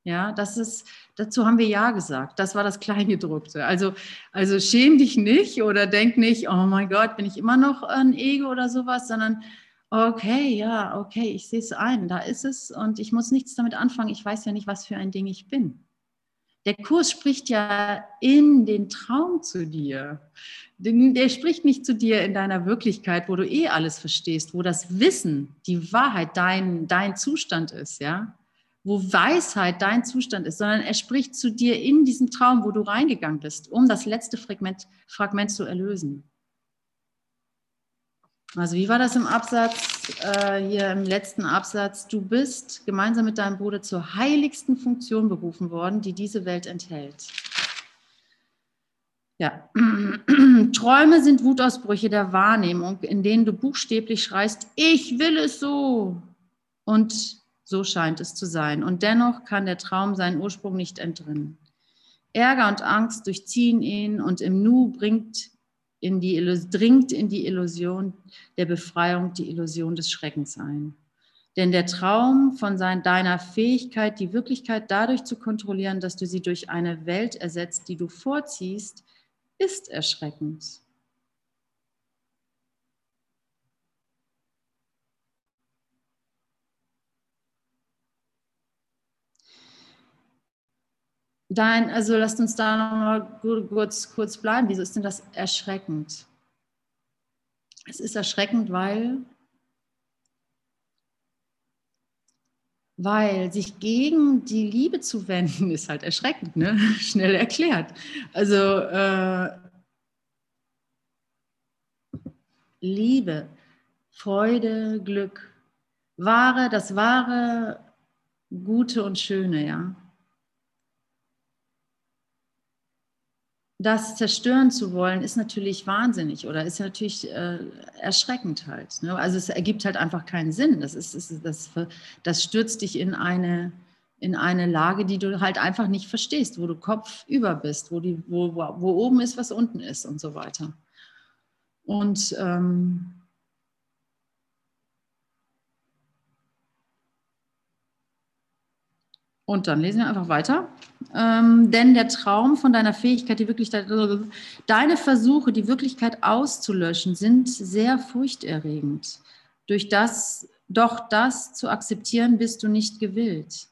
Ja, das ist, dazu haben wir Ja gesagt. Das war das Kleingedruckte. Also, also schäm dich nicht oder denk nicht, oh mein Gott, bin ich immer noch ein Ego oder sowas, sondern okay, ja, okay, ich sehe es ein, da ist es und ich muss nichts damit anfangen. Ich weiß ja nicht, was für ein Ding ich bin. Der Kurs spricht ja in den Traum zu dir. Der spricht nicht zu dir in deiner Wirklichkeit, wo du eh alles verstehst, wo das Wissen, die Wahrheit dein, dein Zustand ist, ja. Wo Weisheit dein Zustand ist, sondern er spricht zu dir in diesem Traum, wo du reingegangen bist, um das letzte Fragment, Fragment zu erlösen. Also wie war das im Absatz, äh, hier im letzten Absatz? Du bist gemeinsam mit deinem Bruder zur heiligsten Funktion berufen worden, die diese Welt enthält. Ja, Träume sind Wutausbrüche der Wahrnehmung, in denen du buchstäblich schreist, ich will es so. Und so scheint es zu sein. Und dennoch kann der Traum seinen Ursprung nicht entrinnen. Ärger und Angst durchziehen ihn und im Nu bringt in die, dringt in die Illusion der Befreiung die Illusion des Schreckens ein. Denn der Traum von sein, deiner Fähigkeit, die Wirklichkeit dadurch zu kontrollieren, dass du sie durch eine Welt ersetzt, die du vorziehst, ist erschreckend. Dein, also lasst uns da noch mal kurz, kurz bleiben. Wieso ist denn das erschreckend? Es ist erschreckend, weil, weil sich gegen die Liebe zu wenden, ist halt erschreckend, ne? schnell erklärt. Also äh, Liebe, Freude, Glück, wahre, das wahre, Gute und Schöne, ja das zerstören zu wollen, ist natürlich wahnsinnig oder ist natürlich äh, erschreckend halt. Ne? Also es ergibt halt einfach keinen Sinn. Das, ist, ist, das, das stürzt dich in eine, in eine Lage, die du halt einfach nicht verstehst, wo du Kopf über bist, wo, die, wo, wo oben ist, was unten ist und so weiter. Und ähm, Und dann lesen wir einfach weiter. Ähm, denn der Traum von deiner Fähigkeit, die Wirklichkeit, deine Versuche, die Wirklichkeit auszulöschen, sind sehr furchterregend. Durch das, doch das zu akzeptieren, bist du nicht gewillt.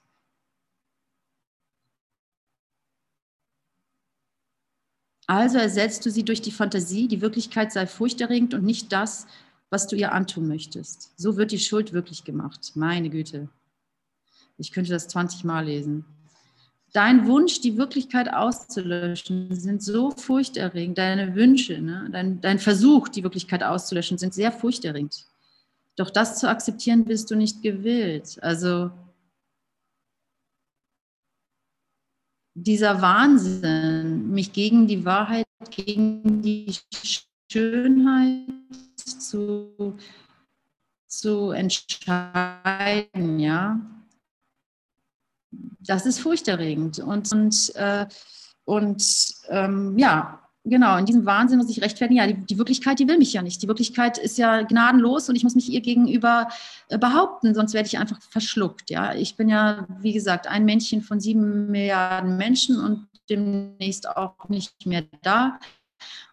Also ersetzt du sie durch die Fantasie, die Wirklichkeit sei furchterregend und nicht das, was du ihr antun möchtest. So wird die Schuld wirklich gemacht. Meine Güte. Ich könnte das 20 Mal lesen. Dein Wunsch, die Wirklichkeit auszulöschen, sind so furchterregend. Deine Wünsche, ne? dein, dein Versuch, die Wirklichkeit auszulöschen, sind sehr furchterregend. Doch das zu akzeptieren, bist du nicht gewillt. Also dieser Wahnsinn, mich gegen die Wahrheit, gegen die Schönheit zu, zu entscheiden, ja, das ist furchterregend. Und, und, äh, und ähm, ja, genau, in diesem Wahnsinn muss ich rechtfertigen, ja, die, die, Wirklichkeit, die will mich ja nicht. Die Wirklichkeit ist ja gnadenlos und ich muss mich ihr gegenüber äh, behaupten, sonst werde ich einfach verschluckt. Ja, ich bin ja, wie gesagt, ein Männchen von sieben Milliarden Menschen und demnächst auch nicht mehr da.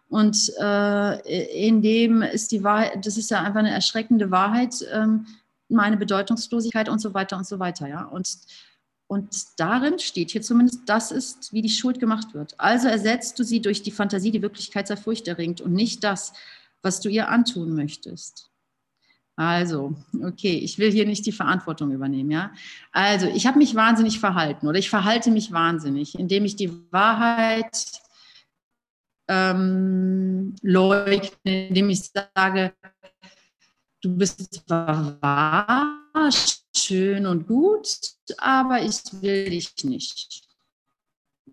Und äh, in dem ist die Wahrheit, das ist ja einfach eine erschreckende Wahrheit, ähm, meine Bedeutungslosigkeit und so weiter und so weiter. Ja, und und darin steht hier zumindest, das ist, wie die Schuld gemacht wird. Also ersetzt du sie durch die Fantasie, die Wirklichkeit sei furchterregend und nicht das, was du ihr antun möchtest. Also, okay, ich will hier nicht die Verantwortung übernehmen, ja. Also, ich habe mich wahnsinnig verhalten oder ich verhalte mich wahnsinnig, indem ich die Wahrheit ähm, leugne, indem ich sage, du bist wahr, schön und gut, aber ich will dich nicht.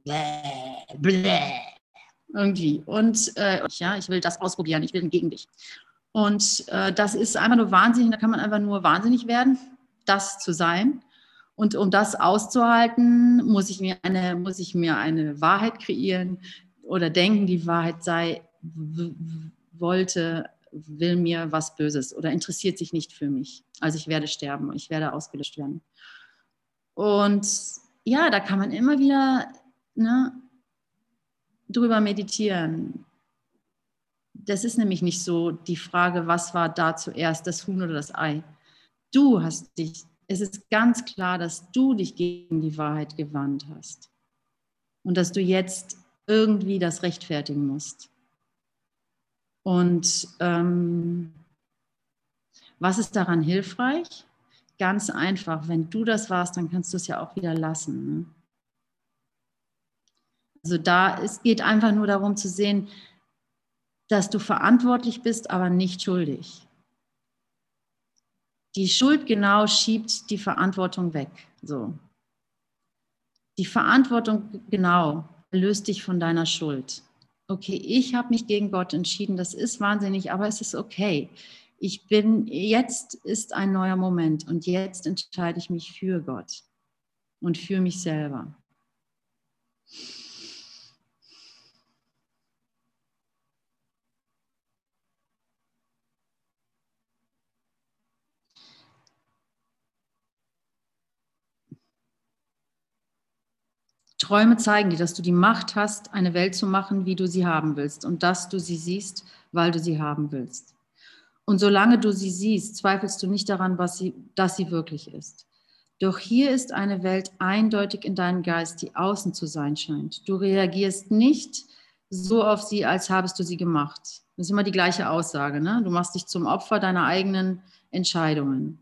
Bläh, bläh. Irgendwie. Und äh, ja, ich will das ausprobieren, ich will gegen dich. Und äh, das ist einfach nur wahnsinnig, da kann man einfach nur wahnsinnig werden, das zu sein. Und um das auszuhalten, muss ich mir eine, muss ich mir eine Wahrheit kreieren oder denken, die Wahrheit sei, wollte will mir was Böses oder interessiert sich nicht für mich. Also ich werde sterben, ich werde ausgelöscht werden. Und ja, da kann man immer wieder ne, drüber meditieren. Das ist nämlich nicht so die Frage, was war da zuerst, das Huhn oder das Ei. Du hast dich, es ist ganz klar, dass du dich gegen die Wahrheit gewandt hast und dass du jetzt irgendwie das rechtfertigen musst. Und ähm, was ist daran hilfreich? Ganz einfach, wenn du das warst, dann kannst du es ja auch wieder lassen. Ne? Also da, es geht einfach nur darum zu sehen, dass du verantwortlich bist, aber nicht schuldig. Die Schuld genau schiebt die Verantwortung weg. So. Die Verantwortung genau löst dich von deiner Schuld. Okay, ich habe mich gegen Gott entschieden, das ist wahnsinnig, aber es ist okay. Ich bin, jetzt ist ein neuer Moment und jetzt entscheide ich mich für Gott und für mich selber. Träume zeigen dir, dass du die Macht hast, eine Welt zu machen, wie du sie haben willst und dass du sie siehst, weil du sie haben willst. Und solange du sie siehst, zweifelst du nicht daran, was sie, dass sie wirklich ist. Doch hier ist eine Welt eindeutig in deinem Geist, die außen zu sein scheint. Du reagierst nicht so auf sie, als habest du sie gemacht. Das ist immer die gleiche Aussage. Ne? Du machst dich zum Opfer deiner eigenen Entscheidungen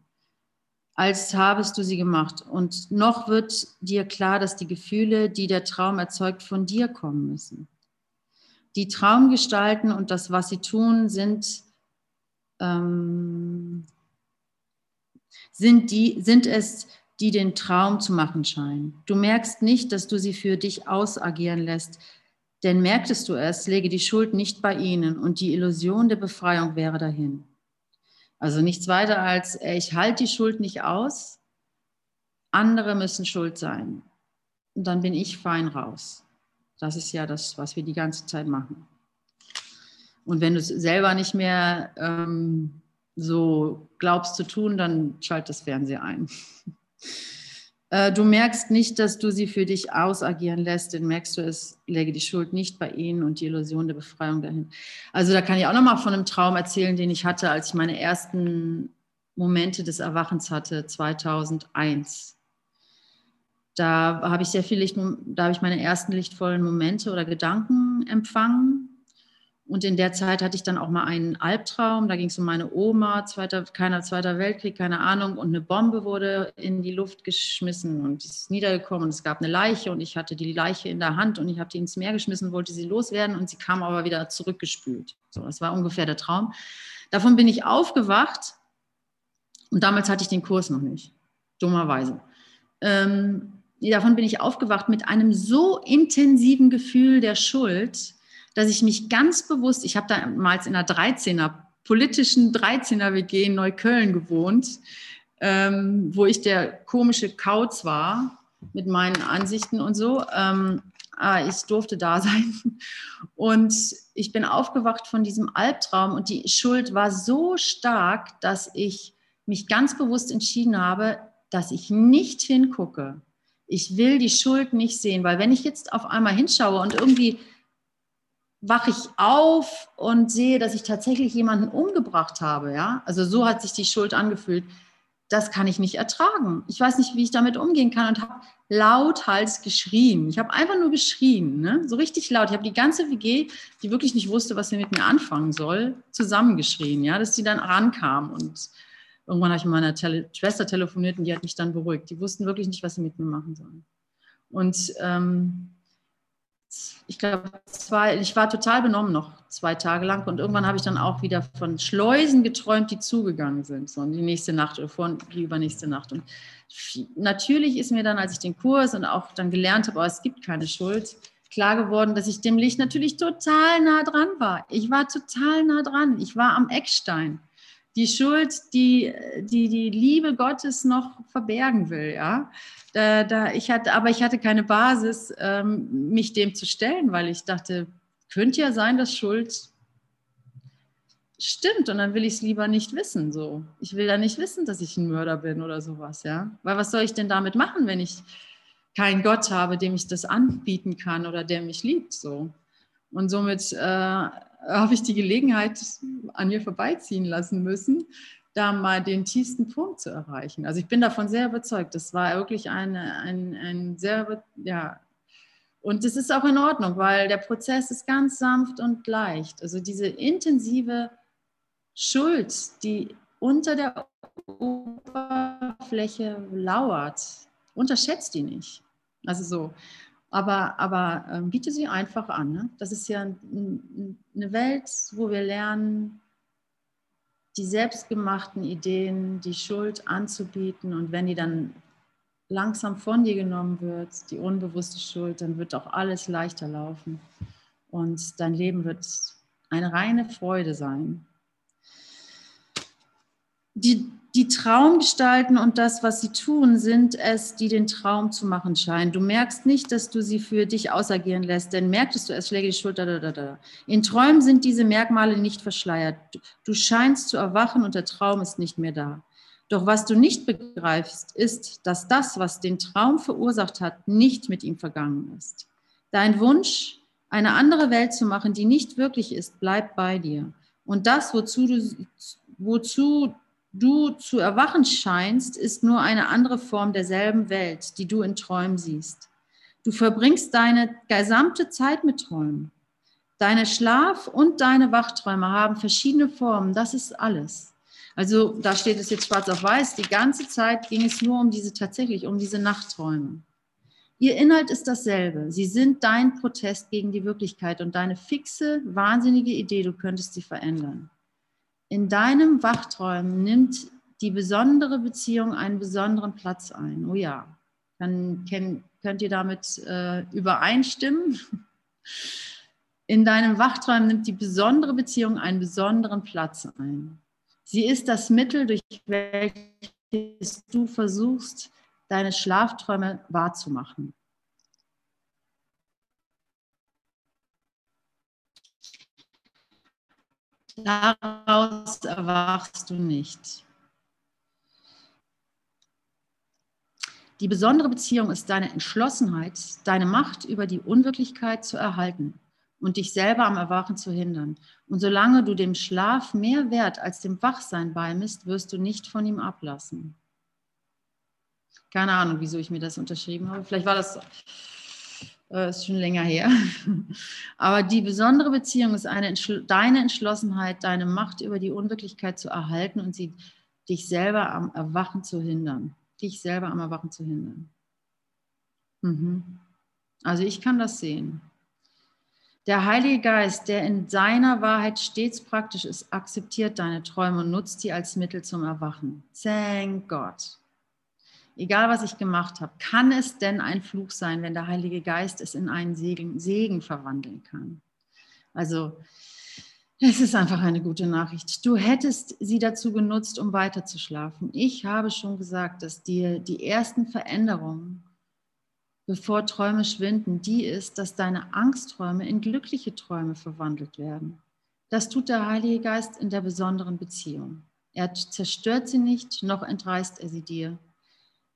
als habest du sie gemacht. Und noch wird dir klar, dass die Gefühle, die der Traum erzeugt, von dir kommen müssen. Die Traumgestalten und das, was sie tun, sind, ähm, sind, die, sind es, die den Traum zu machen scheinen. Du merkst nicht, dass du sie für dich ausagieren lässt, denn merktest du es, lege die Schuld nicht bei ihnen und die Illusion der Befreiung wäre dahin. Also nichts weiter als, ich halte die Schuld nicht aus, andere müssen schuld sein. Und dann bin ich fein raus. Das ist ja das, was wir die ganze Zeit machen. Und wenn du es selber nicht mehr ähm, so glaubst zu tun, dann schalt das Fernseher ein. Äh, du merkst nicht, dass du sie für dich ausagieren lässt, dann merkst du es, lege die Schuld nicht bei ihnen und die Illusion der Befreiung dahin. Also da kann ich auch nochmal von einem Traum erzählen, den ich hatte, als ich meine ersten Momente des Erwachens hatte, 2001. Da habe ich sehr viel Licht, da habe ich meine ersten lichtvollen Momente oder Gedanken empfangen und in der Zeit hatte ich dann auch mal einen Albtraum. Da ging es um meine Oma, zweiter, keiner Zweiter Weltkrieg, keine Ahnung. Und eine Bombe wurde in die Luft geschmissen und ist niedergekommen. Und es gab eine Leiche und ich hatte die Leiche in der Hand und ich habe die ins Meer geschmissen, wollte sie loswerden und sie kam aber wieder zurückgespült. So, das war ungefähr der Traum. Davon bin ich aufgewacht und damals hatte ich den Kurs noch nicht, dummerweise. Ähm, davon bin ich aufgewacht mit einem so intensiven Gefühl der Schuld, dass ich mich ganz bewusst, ich habe damals in einer 13er, politischen 13er WG in Neukölln gewohnt, ähm, wo ich der komische Kauz war mit meinen Ansichten und so. Ähm, ah, ich durfte da sein. Und ich bin aufgewacht von diesem Albtraum und die Schuld war so stark, dass ich mich ganz bewusst entschieden habe, dass ich nicht hingucke. Ich will die Schuld nicht sehen, weil wenn ich jetzt auf einmal hinschaue und irgendwie wache ich auf und sehe, dass ich tatsächlich jemanden umgebracht habe. Ja? Also so hat sich die Schuld angefühlt. Das kann ich nicht ertragen. Ich weiß nicht, wie ich damit umgehen kann und habe lauthals geschrien. Ich habe einfach nur geschrien, ne? so richtig laut. Ich habe die ganze WG, die wirklich nicht wusste, was sie mit mir anfangen soll, zusammengeschrien, ja? dass sie dann rankam. Und irgendwann habe ich mit meiner Tele Schwester telefoniert und die hat mich dann beruhigt. Die wussten wirklich nicht, was sie mit mir machen sollen. Und ähm, ich glaube, ich war total benommen noch zwei Tage lang und irgendwann habe ich dann auch wieder von Schleusen geträumt, die zugegangen sind, so die nächste Nacht oder vor die übernächste Nacht. Und natürlich ist mir dann, als ich den Kurs und auch dann gelernt habe, oh, es gibt keine Schuld, klar geworden, dass ich dem Licht natürlich total nah dran war. Ich war total nah dran. Ich war am Eckstein. Die Schuld, die die, die Liebe Gottes noch verbergen will, ja. Da, da, ich hatte, aber ich hatte keine Basis, ähm, mich dem zu stellen, weil ich dachte, könnte ja sein, dass Schuld stimmt und dann will ich es lieber nicht wissen. So. Ich will da nicht wissen, dass ich ein Mörder bin oder sowas, ja. Weil was soll ich denn damit machen, wenn ich keinen Gott habe, dem ich das anbieten kann oder der mich liebt? So. Und somit äh, habe ich die Gelegenheit an mir vorbeiziehen lassen müssen, da mal den tiefsten Punkt zu erreichen. Also ich bin davon sehr überzeugt. Das war wirklich ein, ein, ein sehr, ja, und das ist auch in Ordnung, weil der Prozess ist ganz sanft und leicht. Also diese intensive Schuld, die unter der Oberfläche lauert, unterschätzt die nicht. Also so. Aber, aber ähm, biete sie einfach an. Ne? Das ist ja eine Welt, wo wir lernen, die selbstgemachten Ideen, die Schuld anzubieten und wenn die dann langsam von dir genommen wird, die unbewusste Schuld, dann wird auch alles leichter laufen und dein Leben wird eine reine Freude sein. Die, die Traumgestalten und das, was sie tun, sind es, die den Traum zu machen scheinen. Du merkst nicht, dass du sie für dich ausagieren lässt, denn merktest du, es schläge die Schulter. Da, da, da. In Träumen sind diese Merkmale nicht verschleiert. Du scheinst zu erwachen und der Traum ist nicht mehr da. Doch was du nicht begreifst, ist, dass das, was den Traum verursacht hat, nicht mit ihm vergangen ist. Dein Wunsch, eine andere Welt zu machen, die nicht wirklich ist, bleibt bei dir. Und das, wozu du, wozu du zu erwachen scheinst, ist nur eine andere Form derselben Welt, die du in Träumen siehst. Du verbringst deine gesamte Zeit mit Träumen. Deine Schlaf- und deine Wachträume haben verschiedene Formen. Das ist alles. Also da steht es jetzt schwarz auf weiß. Die ganze Zeit ging es nur um diese tatsächlich, um diese Nachtträume. Ihr Inhalt ist dasselbe. Sie sind dein Protest gegen die Wirklichkeit und deine fixe, wahnsinnige Idee, du könntest sie verändern. In deinem Wachträumen nimmt die besondere Beziehung einen besonderen Platz ein. Oh ja, dann könnt ihr damit äh, übereinstimmen. In deinem Wachträumen nimmt die besondere Beziehung einen besonderen Platz ein. Sie ist das Mittel, durch welches du versuchst, deine Schlafträume wahrzumachen. Daraus erwachst du nicht. Die besondere Beziehung ist deine Entschlossenheit, deine Macht über die Unwirklichkeit zu erhalten und dich selber am Erwachen zu hindern. Und solange du dem Schlaf mehr Wert als dem Wachsein beimisst, wirst du nicht von ihm ablassen. Keine Ahnung, wieso ich mir das unterschrieben habe. Vielleicht war das äh, ist schon länger her. Aber die besondere Beziehung ist eine, deine Entschlossenheit, deine Macht über die Unwirklichkeit zu erhalten und sie dich selber am Erwachen zu hindern. Dich selber am Erwachen zu hindern. Mhm. Also ich kann das sehen. Der Heilige Geist, der in seiner Wahrheit stets praktisch ist, akzeptiert deine Träume und nutzt sie als Mittel zum Erwachen. Thank God egal was ich gemacht habe, kann es denn ein Fluch sein, wenn der Heilige Geist es in einen Segen, Segen verwandeln kann? Also es ist einfach eine gute Nachricht. Du hättest sie dazu genutzt, um weiterzuschlafen. Ich habe schon gesagt, dass dir die ersten Veränderungen, bevor Träume schwinden, die ist, dass deine Angstträume in glückliche Träume verwandelt werden. Das tut der Heilige Geist in der besonderen Beziehung. Er zerstört sie nicht, noch entreißt er sie dir.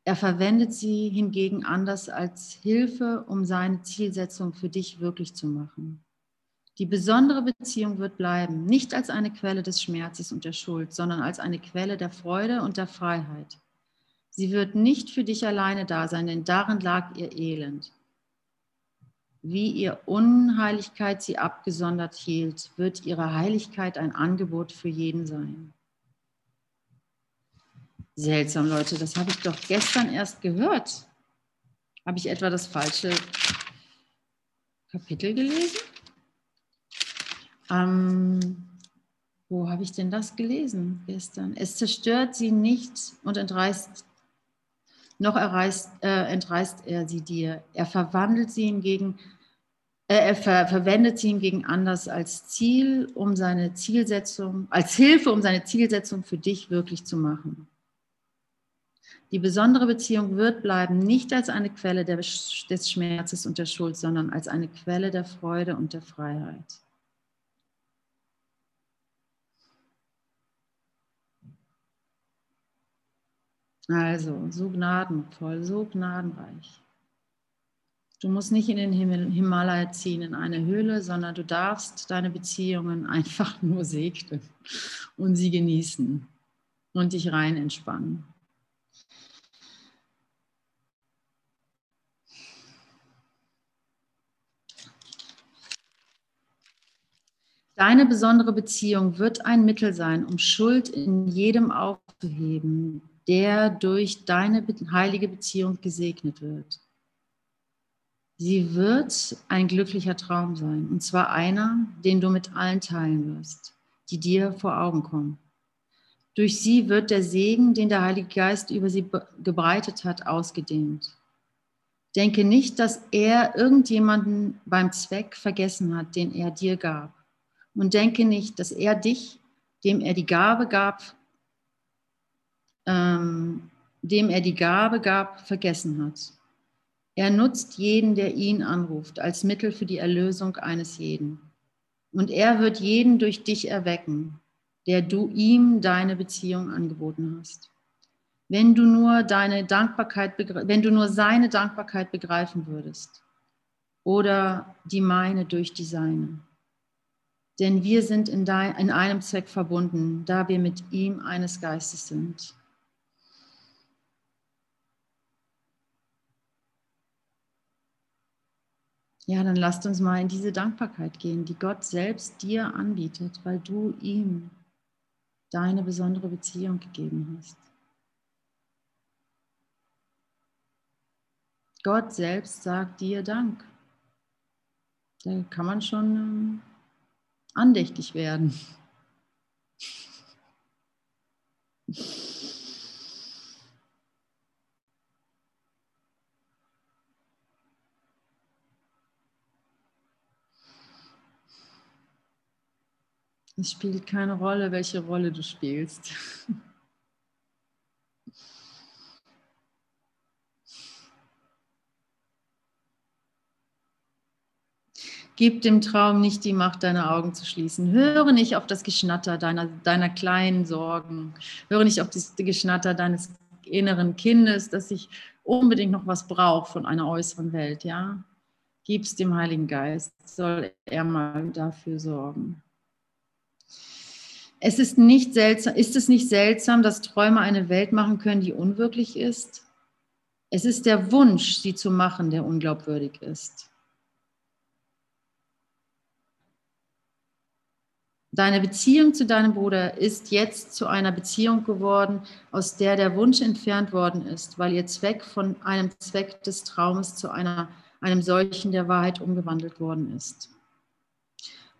Er verwendet sie hingegen anders als Hilfe, um seine Zielsetzung für dich wirklich zu machen. Die besondere Beziehung wird bleiben, nicht als eine Quelle des Schmerzes und der Schuld, sondern als eine Quelle der Freude und der Freiheit. Sie wird nicht für dich alleine da sein, denn darin lag ihr Elend. Wie ihr Unheiligkeit sie abgesondert hielt, wird ihre Heiligkeit ein Angebot für jeden sein. Seltsam, Leute, das habe ich doch gestern erst gehört. Habe ich etwa das falsche Kapitel gelesen? Ähm, wo habe ich denn das gelesen gestern? Es zerstört sie nicht und entreißt, noch erreißt, äh, entreißt er sie dir. Er verwandelt sie hingegen, äh, er ver verwendet sie hingegen anders als Ziel, um seine Zielsetzung, als Hilfe, um seine Zielsetzung für dich wirklich zu machen. Die besondere Beziehung wird bleiben, nicht als eine Quelle des Schmerzes und der Schuld, sondern als eine Quelle der Freude und der Freiheit. Also, so gnadenvoll, so gnadenreich. Du musst nicht in den Himmel, Himalaya ziehen, in eine Höhle, sondern du darfst deine Beziehungen einfach nur segnen und sie genießen und dich rein entspannen. Deine besondere Beziehung wird ein Mittel sein, um Schuld in jedem aufzuheben, der durch deine heilige Beziehung gesegnet wird. Sie wird ein glücklicher Traum sein, und zwar einer, den du mit allen teilen wirst, die dir vor Augen kommen. Durch sie wird der Segen, den der Heilige Geist über sie gebreitet hat, ausgedehnt. Denke nicht, dass er irgendjemanden beim Zweck vergessen hat, den er dir gab. Und denke nicht, dass er dich, dem er die Gabe gab, ähm, dem er die Gabe gab, vergessen hat. Er nutzt jeden, der ihn anruft, als Mittel für die Erlösung eines jeden. Und er wird jeden durch dich erwecken, der du ihm deine Beziehung angeboten hast. Wenn du nur deine Dankbarkeit, wenn du nur seine Dankbarkeit begreifen würdest oder die meine durch die seine. Denn wir sind in, dein, in einem Zweck verbunden, da wir mit ihm eines Geistes sind. Ja, dann lasst uns mal in diese Dankbarkeit gehen, die Gott selbst dir anbietet, weil du ihm deine besondere Beziehung gegeben hast. Gott selbst sagt dir Dank. Da kann man schon ähm, andächtig werden. Es spielt keine Rolle, welche Rolle du spielst. Gib dem Traum nicht die Macht, deine Augen zu schließen. Höre nicht auf das Geschnatter deiner, deiner kleinen Sorgen. Höre nicht auf das Geschnatter deines inneren Kindes, das sich unbedingt noch was braucht von einer äußeren Welt. Ja? es dem Heiligen Geist, soll er mal dafür sorgen. Es ist, nicht seltsam, ist es nicht seltsam, dass Träume eine Welt machen können, die unwirklich ist? Es ist der Wunsch, sie zu machen, der unglaubwürdig ist. Deine Beziehung zu deinem Bruder ist jetzt zu einer Beziehung geworden, aus der der Wunsch entfernt worden ist, weil ihr Zweck von einem Zweck des Traumes zu einer, einem solchen der Wahrheit umgewandelt worden ist.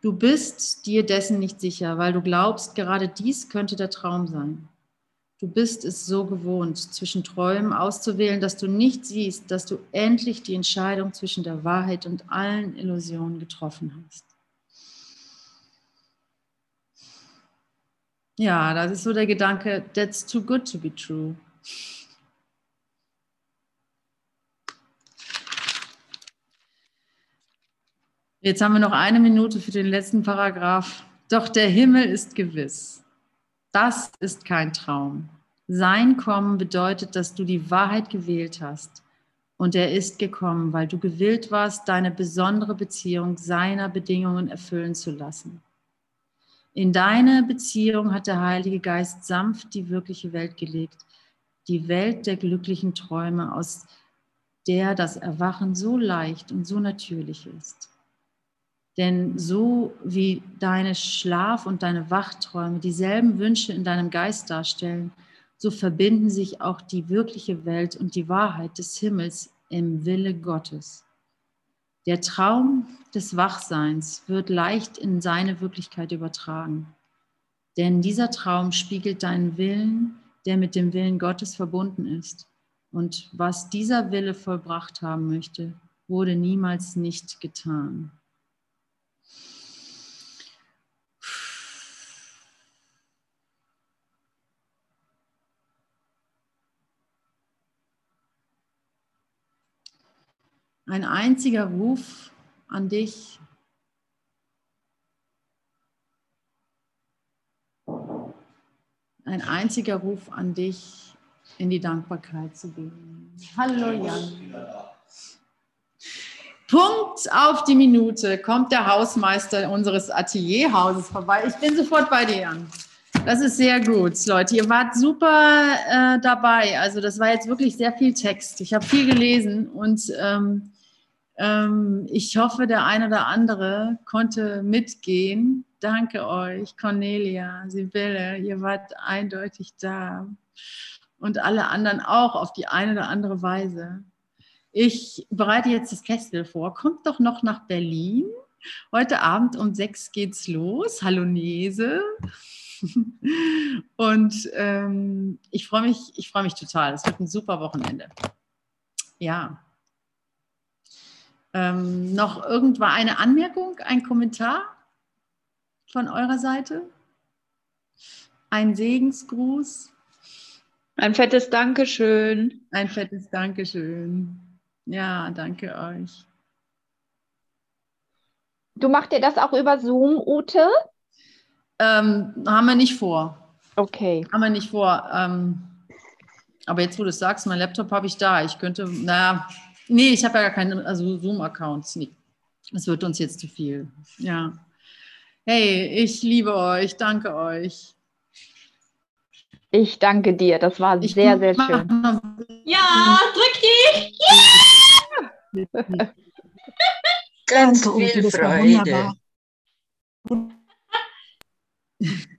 Du bist dir dessen nicht sicher, weil du glaubst, gerade dies könnte der Traum sein. Du bist es so gewohnt, zwischen Träumen auszuwählen, dass du nicht siehst, dass du endlich die Entscheidung zwischen der Wahrheit und allen Illusionen getroffen hast. Ja, das ist so der Gedanke, that's too good to be true. Jetzt haben wir noch eine Minute für den letzten Paragraph. Doch der Himmel ist gewiss. Das ist kein Traum. Sein Kommen bedeutet, dass du die Wahrheit gewählt hast. Und er ist gekommen, weil du gewillt warst, deine besondere Beziehung seiner Bedingungen erfüllen zu lassen. In deine Beziehung hat der Heilige Geist sanft die wirkliche Welt gelegt, die Welt der glücklichen Träume, aus der das Erwachen so leicht und so natürlich ist. Denn so wie deine Schlaf- und deine Wachträume dieselben Wünsche in deinem Geist darstellen, so verbinden sich auch die wirkliche Welt und die Wahrheit des Himmels im Wille Gottes. Der Traum des Wachseins wird leicht in seine Wirklichkeit übertragen. Denn dieser Traum spiegelt deinen Willen, der mit dem Willen Gottes verbunden ist. Und was dieser Wille vollbracht haben möchte, wurde niemals nicht getan. Ein einziger Ruf an dich. Ein einziger Ruf an dich, in die Dankbarkeit zu gehen. Hallo Jan. Punkt auf die Minute kommt der Hausmeister unseres Atelierhauses vorbei. Ich bin sofort bei dir, Jan. Das ist sehr gut, Leute. Ihr wart super äh, dabei. Also das war jetzt wirklich sehr viel Text. Ich habe viel gelesen und ähm, ähm, ich hoffe, der eine oder andere konnte mitgehen. Danke euch, Cornelia, Sibylle, ihr wart eindeutig da. Und alle anderen auch auf die eine oder andere Weise. Ich bereite jetzt das Kestel vor. Kommt doch noch nach Berlin. Heute Abend um sechs geht's los. Hallo Nese. Und ähm, ich freue mich, ich freue mich total. Es wird ein super Wochenende. Ja. Ähm, noch irgendwann eine Anmerkung, ein Kommentar von eurer Seite? Ein Segensgruß? Ein fettes Dankeschön. Ein fettes Dankeschön. Ja, danke euch. Du machst dir das auch über Zoom, Ute? Ähm, haben wir nicht vor. Okay. Haben wir nicht vor. Ähm, aber jetzt, wo du es sagst, mein Laptop habe ich da. Ich könnte, naja, nee, ich habe ja gar keine also Zoom-Accounts. Nee. Das wird uns jetzt zu viel. Ja. Hey, ich liebe euch, danke euch. Ich danke dir, das war ich sehr, sehr schön. Ja, drück die! Ja. Ganz viel Freude.